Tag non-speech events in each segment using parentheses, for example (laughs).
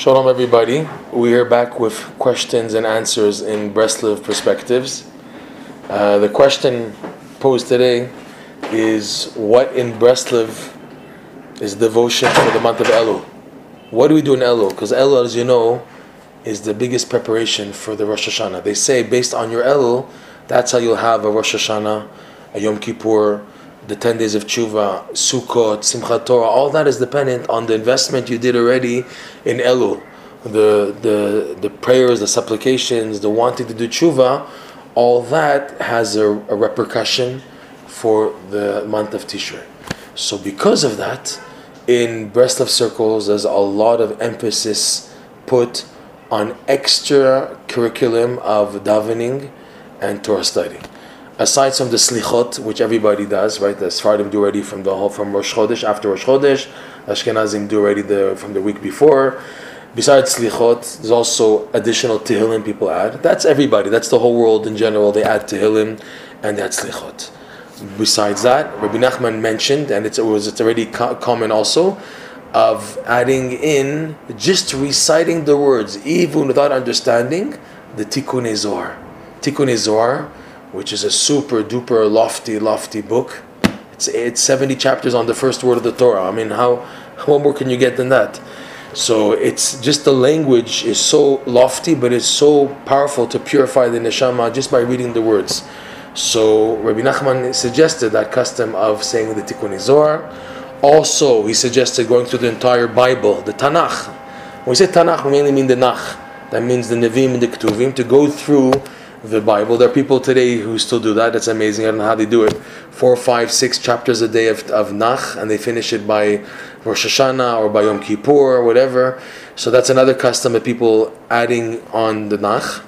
Shalom, everybody. We are back with questions and answers in Breslev perspectives. Uh, the question posed today is what in Breslev is devotion for the month of Elul? What do we do in Elul? Because Elul, as you know, is the biggest preparation for the Rosh Hashanah. They say based on your Elul, that's how you'll have a Rosh Hashanah, a Yom Kippur, the 10 days of tshuva, Sukkot, Simchat Torah, all that is dependent on the investment you did already in Elul. The, the, the prayers, the supplications, the wanting to do tshuva, all that has a, a repercussion for the month of Tishrei. So because of that, in Breslov circles, there's a lot of emphasis put on extra curriculum of davening and Torah study aside from the slichot, which everybody does, right? The Sfardim do already from the whole from Rosh Chodesh after Rosh Chodesh, Ashkenazim do already the from the week before. Besides slichot, there's also additional tehillim people add. That's everybody. That's the whole world in general. They add tehillim and add slichot. Besides that, Rabbi Nachman mentioned, and it was it's already co- common also, of adding in just reciting the words, even without understanding, the Tikkun Zohar. Tikkun Zohar which is a super duper lofty, lofty book. It's, it's 70 chapters on the first word of the Torah. I mean, how, how more can you get than that? So it's just the language is so lofty, but it's so powerful to purify the neshama just by reading the words. So Rabbi Nachman suggested that custom of saying the Tikkun Zohar. Also, he suggested going through the entire Bible, the Tanakh. When we say Tanakh, we mainly mean the Nach. That means the Nevi'im and the Ketuvim, to go through the Bible. There are people today who still do that. That's amazing. I don't know how they do it. Four, five, six chapters a day of, of Nach, and they finish it by Rosh Hashanah or by Yom Kippur or whatever. So that's another custom of people adding on the Nach.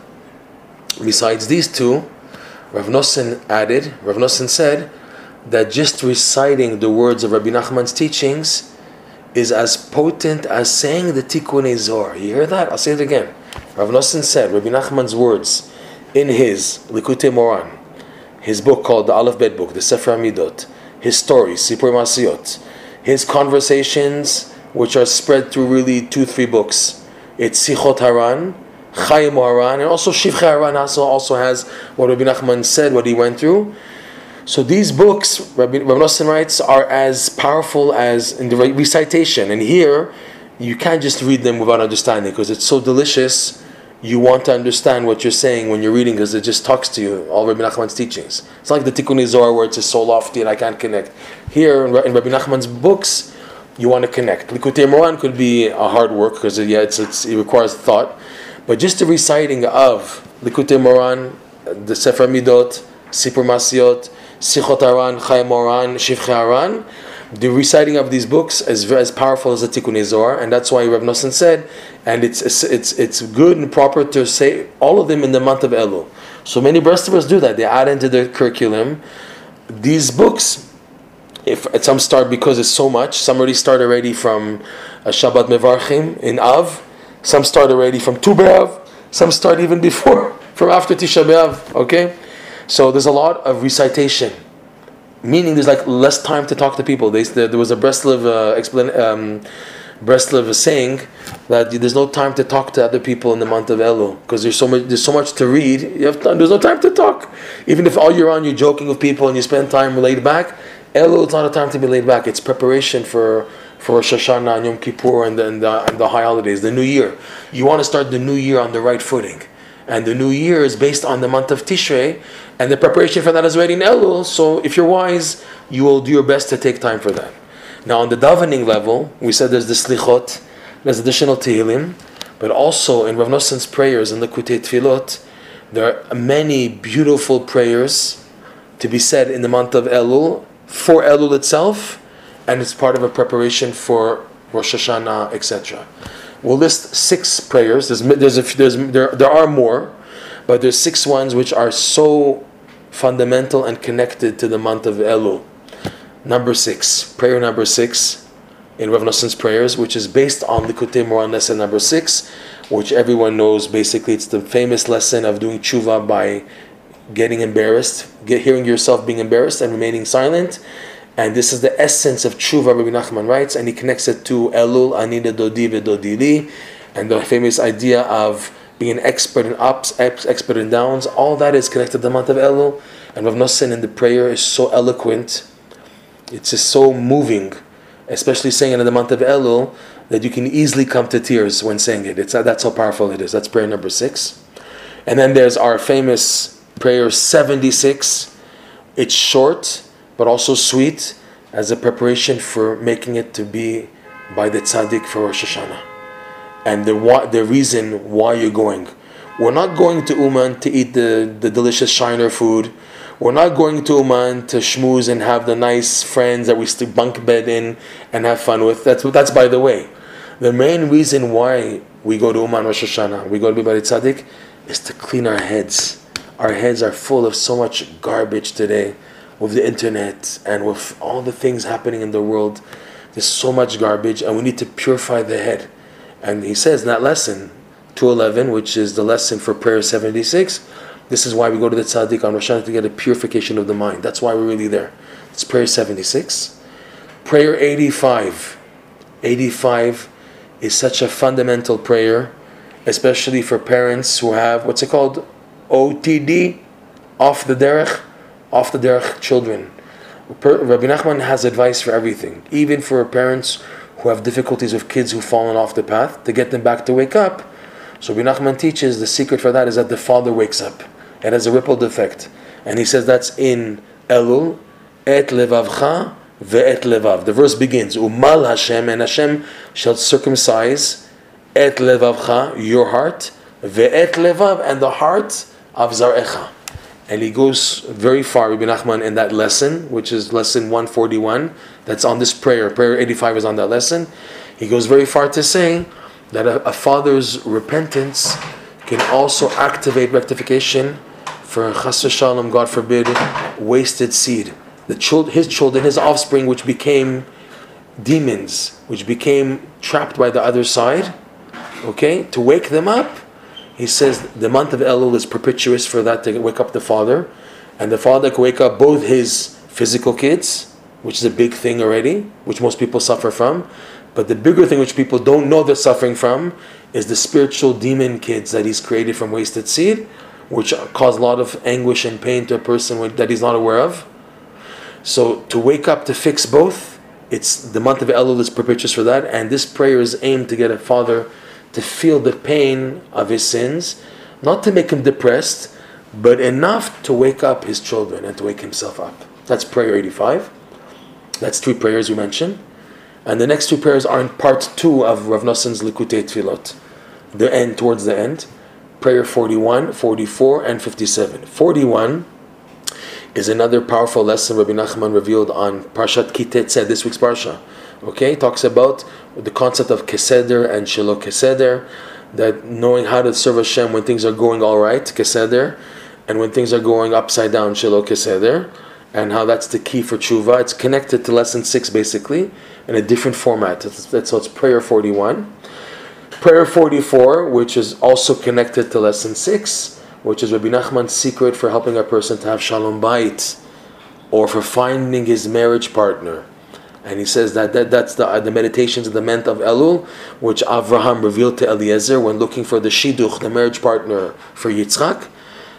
Besides these two, Rav Nosson added, Rav Nosson said that just reciting the words of Rabbi Nachman's teachings is as potent as saying the Tikkun Zohar. You hear that? I'll say it again. Rav Nosson said, Rabbi Nachman's words in his Likutei Moharan, his book called the Aleph Bet book, the Sefer Midot, his stories, Sipur Masiyot, his conversations, which are spread through really two, three books. It's Sichot Haran, Chaim Haran, and also Shivchei Haran also, also has what Rabbi Nachman said, what he went through. So these books, Rabbi, Rabbi Nosson writes, are as powerful as in the recitation. And here, you can't just read them without understanding because it's so delicious you want to understand what you're saying when you're reading because it just talks to you, all Rabbi Nachman's teachings. It's like the Tikkun Zohar where it's just so lofty and I can't connect. Here in Rabbi Nachman's books, you want to connect. Likutei Moharan could be a hard work because uh, yeah, it's, it's, it requires thought. But just the reciting of Likutei Moharan, the Sefer Midot, Sipur Masiyot, Sichot Haran, Chaim Moran, Shivchei Haran, the reciting of these books is as powerful as the Tikkun Zohar, and that's why Rav Nosson said, and it's, it's, it's good and proper to say all of them in the month of Elul. So many Breslovers do that. They add into their curriculum these books. If some start because it's so much, some already start already from a Shabbat Mevarchim in Av, some start already from Tu B'Av, some start even before, (laughs) from after Tisha B'Av. Okay, so there's a lot of recitation meaning there's like less time to talk to people. They, there was a Breslov uh, explain, um, Breslov saying that there's no time to talk to other people in the month of Elul because there's so much there's so much to read. You have time, there's no time to talk. Even if all year on you're joking with people and you spend time laid back, Elul is not a time to be laid back. It's preparation for for Rosh and Yom Kippur and the, and the, and the high holidays, the New Year. You want to start the New Year on the right footing. And the New Year is based on the month of Tishrei, and the preparation for that is already in Elul. So if you're wise, you will do your best to take time for that. Now on the davening level, we said there's the slichot, there's additional tehillim, but also in Rav Nosson's prayers in the Kutei Tfilot, there are many beautiful prayers to be said in the month of Elul for Elul itself, and it's part of a preparation for Rosh Hashanah, etc. We'll list six prayers. There's, there's, a, there's there, there are more, but there's six ones which are so fundamental and connected to the month of Elul. Number six, prayer number six in Rav Nosson's prayers, which is based on the Likutei Moharan lesson number six, which everyone knows. Basically, it's the famous lesson of doing tshuva by getting embarrassed, get, hearing yourself being embarrassed and remaining silent. And this is the essence of tshuva, Rabbi Nachman writes, and he connects it to Elul, Ani LeDodi VeDodi Li. and the famous idea of being an expert in ups, expert in downs, all that is connected to the month of Elul. And Rav Nosson in the prayer is so eloquent. It's just so moving, especially saying it in the month of Elul, that you can easily come to tears when saying it. It's, that's how powerful it is. That's prayer number six. And then there's our famous prayer 76. It's short, but also sweet, as a preparation for making it to be by the tzaddik for Rosh Hashanah. And the, the reason why you're going. We're not going to Uman to eat the, the delicious Shiner food. We're not going to Uman to schmooze and have the nice friends that we still bunk bed in and have fun with. That's, that's by the way. The main reason why we go to Uman Rosh Hashanah, we go to be by the tzaddik, is to clean our heads. Our heads are full of so much garbage today with the internet and with all the things happening in the world. There's so much garbage, and we need to purify the head. And he says in that lesson, 211, which is the lesson for prayer 76, this is why we go to the tzaddik on Rosh Hashanah to get a purification of the mind. That's why we're really there. It's prayer 76. Prayer 85. 85 is such a fundamental prayer especially for parents who have what's it called OTD, off the derech, off the derech children. Rabbi Nachman has advice for everything, even for parents who have difficulties with kids who've fallen off the path to get them back to wake up. So Rabbi Nachman teaches the secret for that is that the father wakes up. It has a ripple effect, and he says that's in Elul, et levavcha ve'et levav. The verse begins, Umal Hashem, and Hashem shall circumcise et levavcha, your heart, ve'et levav, and the heart of zarecha. And he goes very far, Rabbi Nachman, in that lesson, which is lesson 141, that's on this prayer. Prayer 85 is on that lesson. He goes very far to say that a, a father's repentance can also activate rectification for chas shalom, God forbid, wasted seed. The child, his children, his offspring, which became demons, which became trapped by the other side, okay, to wake them up, he says the month of Elul is propitious for that to wake up the father, and the father can wake up both his physical kids, which is a big thing already, which most people suffer from, but the bigger thing which people don't know they're suffering from is the spiritual demon kids that he's created from wasted seed, which cause a lot of anguish and pain to a person that he's not aware of. So to wake up to fix both, it's the month of Elul is propitious for that, and this prayer is aimed to get a father to feel the pain of his sins, not to make him depressed, but enough to wake up his children and to wake himself up. That's prayer 85. That's three prayers we mentioned. And the next two prayers are in part two of Rav Nosson's Likutei Tfilot, the end, towards the end. Prayer 41, 44, and 57. 41 is another powerful lesson Rabbi Nachman revealed on Parshat Ki Tetzeh, this week's Parsha. Okay, talks about the concept of keseder and shelo keseder, that knowing how to serve Hashem when things are going all right, keseder, and when things are going upside down, shelo keseder, and how that's the key for tshuva. It's connected to lesson six basically in a different format. so it's prayer forty one. Prayer 44, which is also connected to lesson 6, which is Rabbi Nachman's secret for helping a person to have shalom bait, or for finding his marriage partner and he says that, that that's the, uh, the meditations of the month of Elul, which Avraham revealed to Eliezer when looking for the shidduch, the marriage partner for Yitzchak.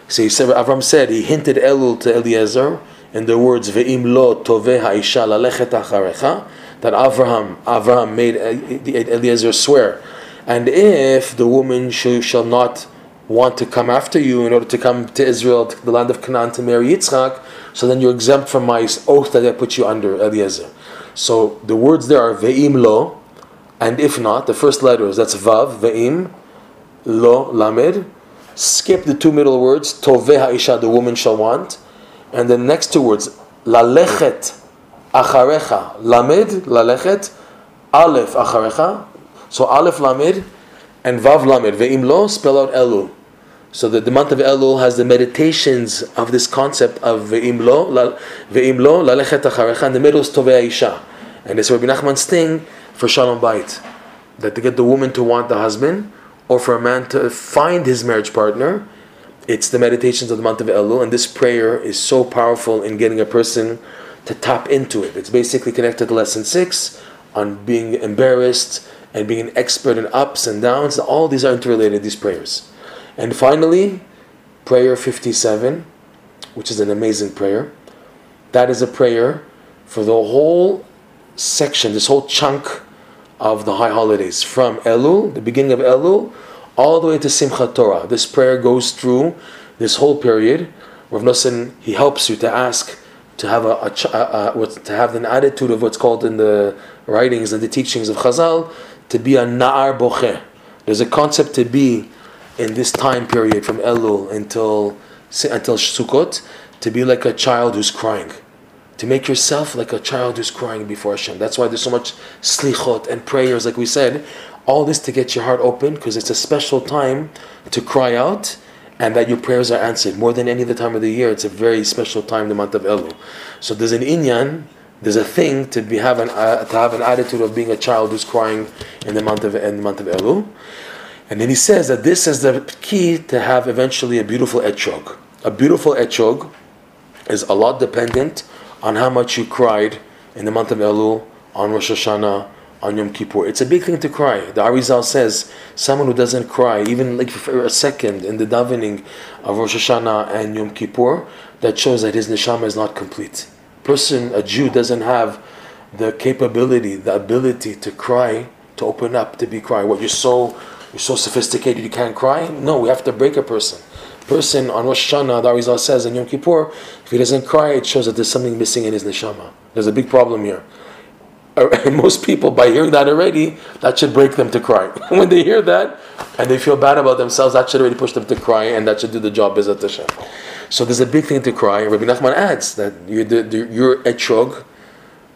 So he said, Avram said, he hinted Elul to Eliezer in the words, Ve'im lo toveh ha'isha lalechet acharecha, that Avraham, Avraham made Eliezer swear, and if the woman sh- shall not want to come after you in order to come to Israel, to the land of Canaan, to marry Yitzchak, so then you're exempt from my oath that I put you under, Eliezer. So the words there are ve'im lo, and if not, the first letters, that's vav, ve'im, lo, lamed. Skip the two middle words, toveh ha'isha, the woman shall want. And the next two words, lalechet acharecha, lamed, lalechet, aleph acharecha. So aleph lamed and vav lamed, ve'im lo, spell out elul. So that the month of Elul has the meditations of this concept of ve'im lo, ve'im lo, lalechet acharecha, and the middle is tovei isha. And it's Rabbi Nachman's thing for shalom bait, that to get the woman to want the husband, or for a man to find his marriage partner, it's the meditations of the month of Elul, and this prayer is so powerful in getting a person to tap into it. It's basically connected to lesson six on being embarrassed and being an expert in ups and downs. All these are interrelated, these prayers. And finally, prayer 57, which is an amazing prayer. That is a prayer for the whole section, this whole chunk of the high holidays, from Elul, the beginning of Elul, all the way to Simchat Torah. This prayer goes through this whole period. Rav Nosson, he helps you to ask to have a, a, a, a, to have an attitude of what's called in the writings and the teachings of Chazal to be a na'ar boche. There's a concept to be in this time period from Elul until until Sukkot to be like a child who's crying. To make yourself like a child who's crying before Hashem. That's why there's so much slichot and prayers, like we said. All this to get your heart open because it's a special time to cry out and that your prayers are answered. More than any other time of the year, it's a very special time, the month of Elul. So there's an inyan, there's a thing to be have an uh, to have an attitude of being a child who's crying in the month of in the month of Elul. And then he says that this is the key to have eventually a beautiful etrog. A beautiful etrog is a lot dependent on how much you cried in the month of Elul, on Rosh Hashanah, on Yom Kippur. It's a big thing to cry. The Arizal says someone who doesn't cry, even like for a second in the davening of Rosh Hashanah and Yom Kippur, that shows that his neshama is not complete. Person, a Jew, doesn't have the capability, the ability to cry, to open up, to be cry. What you're so you're so sophisticated you can't cry? No, we have to break a person. Person on Rosh Hashanah, the Arizal says in Yom Kippur, if he doesn't cry, it shows that there's something missing in his neshama. There's a big problem here. Uh, (laughs) and most people, by hearing that already, that should break them to cry. (laughs) when they hear that and they feel bad about themselves, that should already push them to cry, and that should do the job B'ezrat Hashem. So there's a big thing to cry. Rabbi Nachman adds that your, your etrog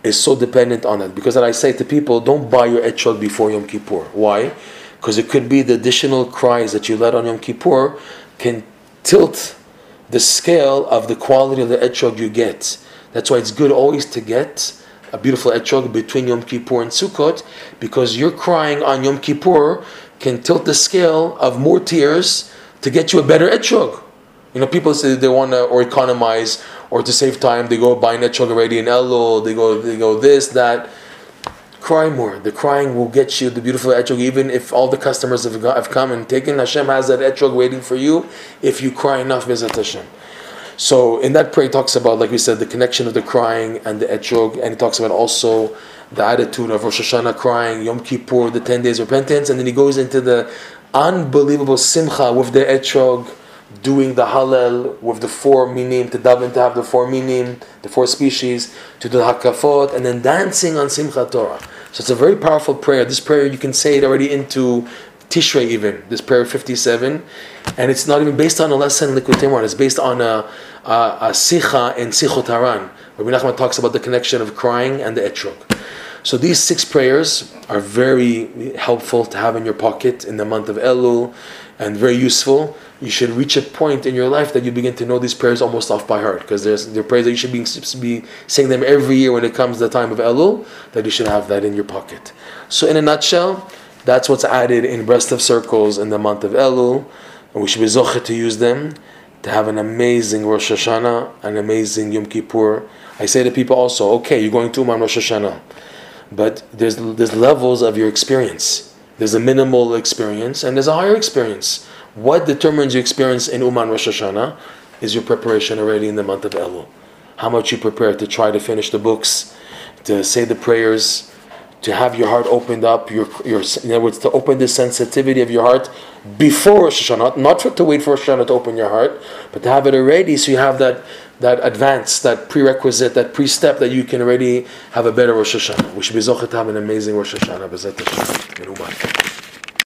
is so dependent on it. Because then I say to people, don't buy your etrog before Yom Kippur. Why? Because it could be the additional cries that you let on Yom Kippur can tilt the scale of the quality of the etrog you get. That's why it's good always to get a beautiful etrog between Yom Kippur and Sukkot, because you're crying on Yom Kippur can tilt the scale of more tears to get you a better etrog. You know, people say they want to or economize or to save time, they go buy an etrog already in Elul, they go they go this that. Cry more. The crying will get you the beautiful etrog, even if all the customers have, got, have come and taken. Hashem has that etrog waiting for you if you cry enough, visit Hashem. So in that prayer, talks about, like we said, the connection of the crying and the etrog, and he talks about also the attitude of Rosh Hashanah crying, Yom Kippur, the 10 days of repentance, and then he goes into the unbelievable simcha with the etrog, doing the Hallel with the four minim, to daven to have the four minim, the four species, to do the hakafot, and then dancing on Simchat Torah. So it's a very powerful prayer. This prayer, you can say it already into Tishrei even, this prayer 57, and it's not even based on a lesson in Moharan, it's based on a, a, a sicha in Sichot Haran. Rabbi Nachman talks about the connection of crying and the etrog. So these six prayers are very helpful to have in your pocket in the month of Elul and very useful. You should reach a point in your life that you begin to know these prayers almost off by heart because there's the prayers that you should be, be saying them every year when it comes to the time of Elul, that you should have that in your pocket. So in a nutshell, that's what's added in Breslov circles in the month of Elul, and we should be zochet to use them to have an amazing Rosh Hashanah, an amazing Yom Kippur. I say to people also, okay, you're going to Uman Rosh Hashanah, but there's there's levels of your experience. There's a minimal experience and there's a higher experience. What determines your experience in Uman Rosh Hashanah is your preparation already in the month of Elul. How much you prepare to try to finish the books, to say the prayers, to have your heart opened up, your, your, in other words, to open the sensitivity of your heart before Rosh Hashanah, not for, to wait for Rosh Hashanah to open your heart, but to have it already so you have that, that advance, that prerequisite, that pre-step that you can already have a better Rosh Hashanah. We should be zochet to have an amazing Rosh Hashanah.